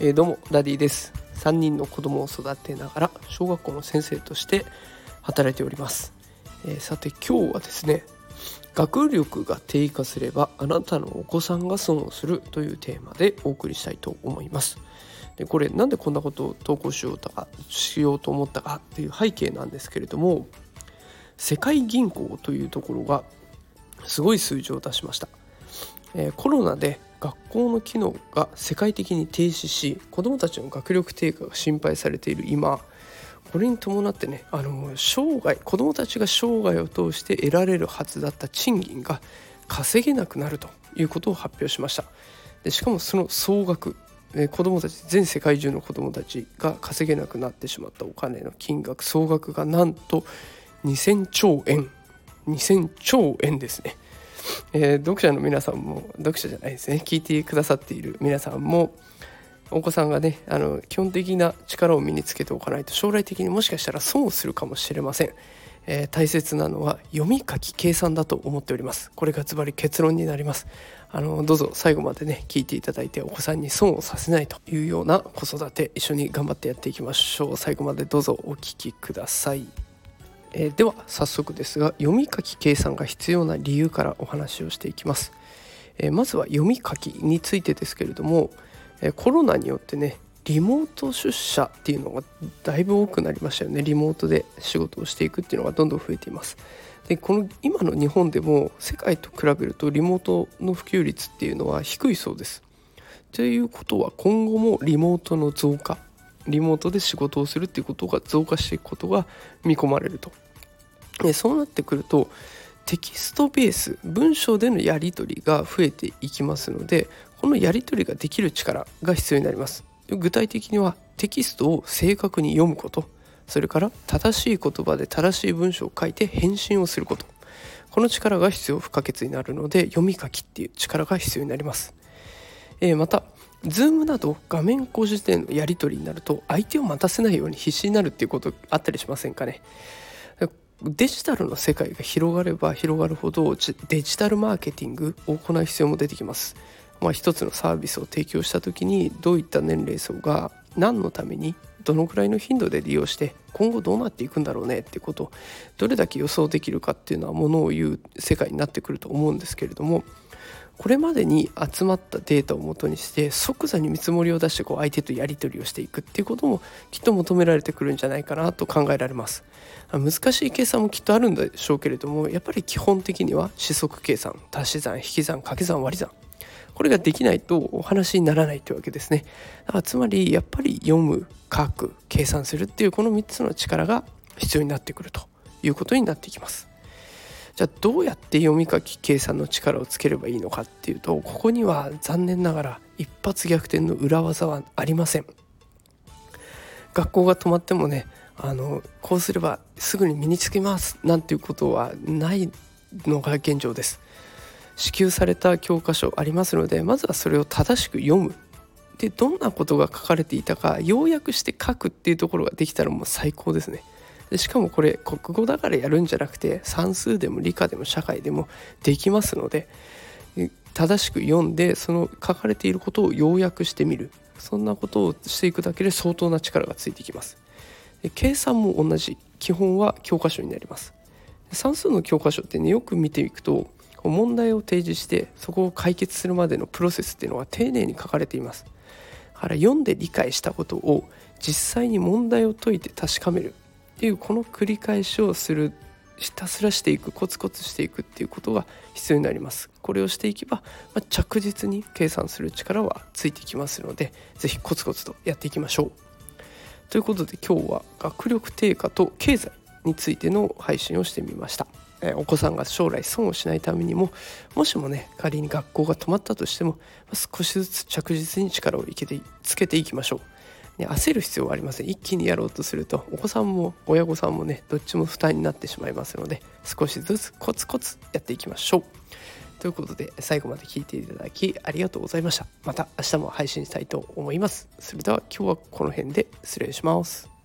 えー、どうもダディです。3人の子供を育てながら小学校の先生として働いております、えー、さて今日はですね学力が低下すればあなたのお子さんが損をするというテーマでお送りしたいと思います。でこれなんでこんなことを投稿しようとかしようと思ったかっていう背景なんですけれども世界銀行というところがすごい数字を出しました、え、コロナで学校の機能が世界的に停止し子どもたちの学力低下が心配されている今これに伴ってねあの生涯子どもたちが生涯を通して得られるはずだった賃金が稼げなくなるということを発表しました。でしかもその総額子どもたち全世界中の子どもたちが稼げなくなってしまったお金の金額総額がなんと2000兆円2000兆円ですね。えー、読者の皆さんも読者じゃないですね聞いてくださっている皆さんもお子さんがねあの基本的な力を身につけておかないと将来的にもしかしたら損をするかもしれません、えー、大切なのは読み書き計算だと思っております。これがズバリ結論になります。あのどうぞ最後までね聞いていただいてお子さんに損をさせないというような子育て一緒に頑張ってやっていきましょう。最後までどうぞお聞きください。えー、では早速ですが読み書き計算が必要な理由からお話をしていきます、えー、まずは読み書きについてですけれども、えー、コロナによってねリモート出社っていうのがだいぶ多くなりましたよね。リモートで仕事をしていくっていうのがどんどん増えています。でこの今の日本でも世界と比べるとリモートの普及率っていうのは低いそうです。ということは今後もリモートの増加リモートで仕事をするっていうことが増加していくことが見込まれると。でそうなってくるとテキストベース文章でのやり取りが増えていきますのでこのやり取りができる力が必要になります。具体的にはテキストを正確に読むことそれから正しい言葉で正しい文章を書いて返信をすることこの力が必要不可欠になるので読み書きっていう力が必要になります。えー、また Zoom など画面越しでのやり取りになると相手を待たせないように必死になるっていうことあったりしませんかねデジタルの世界が広がれば広がるほどデジタルマーケティングを行う必要も出てきます。まあ、一つのサービスを提供した時にどういった年齢層が何のためにどのくらいの頻度で利用して今後どうなっていくんだろうねってことどれだけ予想できるかっていうのはものを言う世界になってくると思うんですけれどもこれまでに集まったデータをもとにして即座に見積もりを出してこう相手とやり取りをしていくっていうこともきっと求められてくるんじゃないかなと考えられます。難しい計算もきっとあるんでしょうけれどもやっぱり基本的には指則計算足し算引き算掛け算割り算。これができないとお話にならないというわけですね。だからつまりやっぱり読む書く計算するっていうこの3つの力が必要になってくるということになってきます。じゃあどうやって読み書き計算の力をつければいいのかっていうとここには残念ながら一発逆転の裏技はありません。学校が止まってもねあのこうすればすぐに身につけますなんていうことはないのが現状です。支給された教科書ありますのでまずはそれを正しく読む。でどんなことが書かれていたか要約して書くっていうところができたらもう最高ですね。でしかもこれ国語だからやるんじゃなくて算数でも理科でも社会でもできますので正しく読んでその書かれていることを要約してみる。そんなことをしていくだけで相当な力がついてきます。で計算も同じ。基本は教科書になります。算数の教科書ってねよく見ていくと問題を提示してそこを解決するまでのプロセスっていうのは丁寧に書かれています。だから読んで理解したことを実際に問題を解いて確かめる。っていうこの繰り返しをするひたすらしていくコツコツしていくっていうことが必要になります。これをしていけば、まあ、着実に計算する力はついてきますので是非コツコツとやっていきましょう。ということで今日は学力低下と経済についての配信をしてみました。えお子さんが将来損をしないためにももしもね仮に学校が止まったとしても少しずつ着実に力をつけていきましょう。ね、焦る必要はありません。一気にやろうとするとお子さんも親御さんもねどっちも負担になってしまいますので少しずつコツコツやっていきましょう。ということで最後まで聞いていただきありがとうございました。また明日も配信したいと思います。それでは今日はこの辺で失礼します。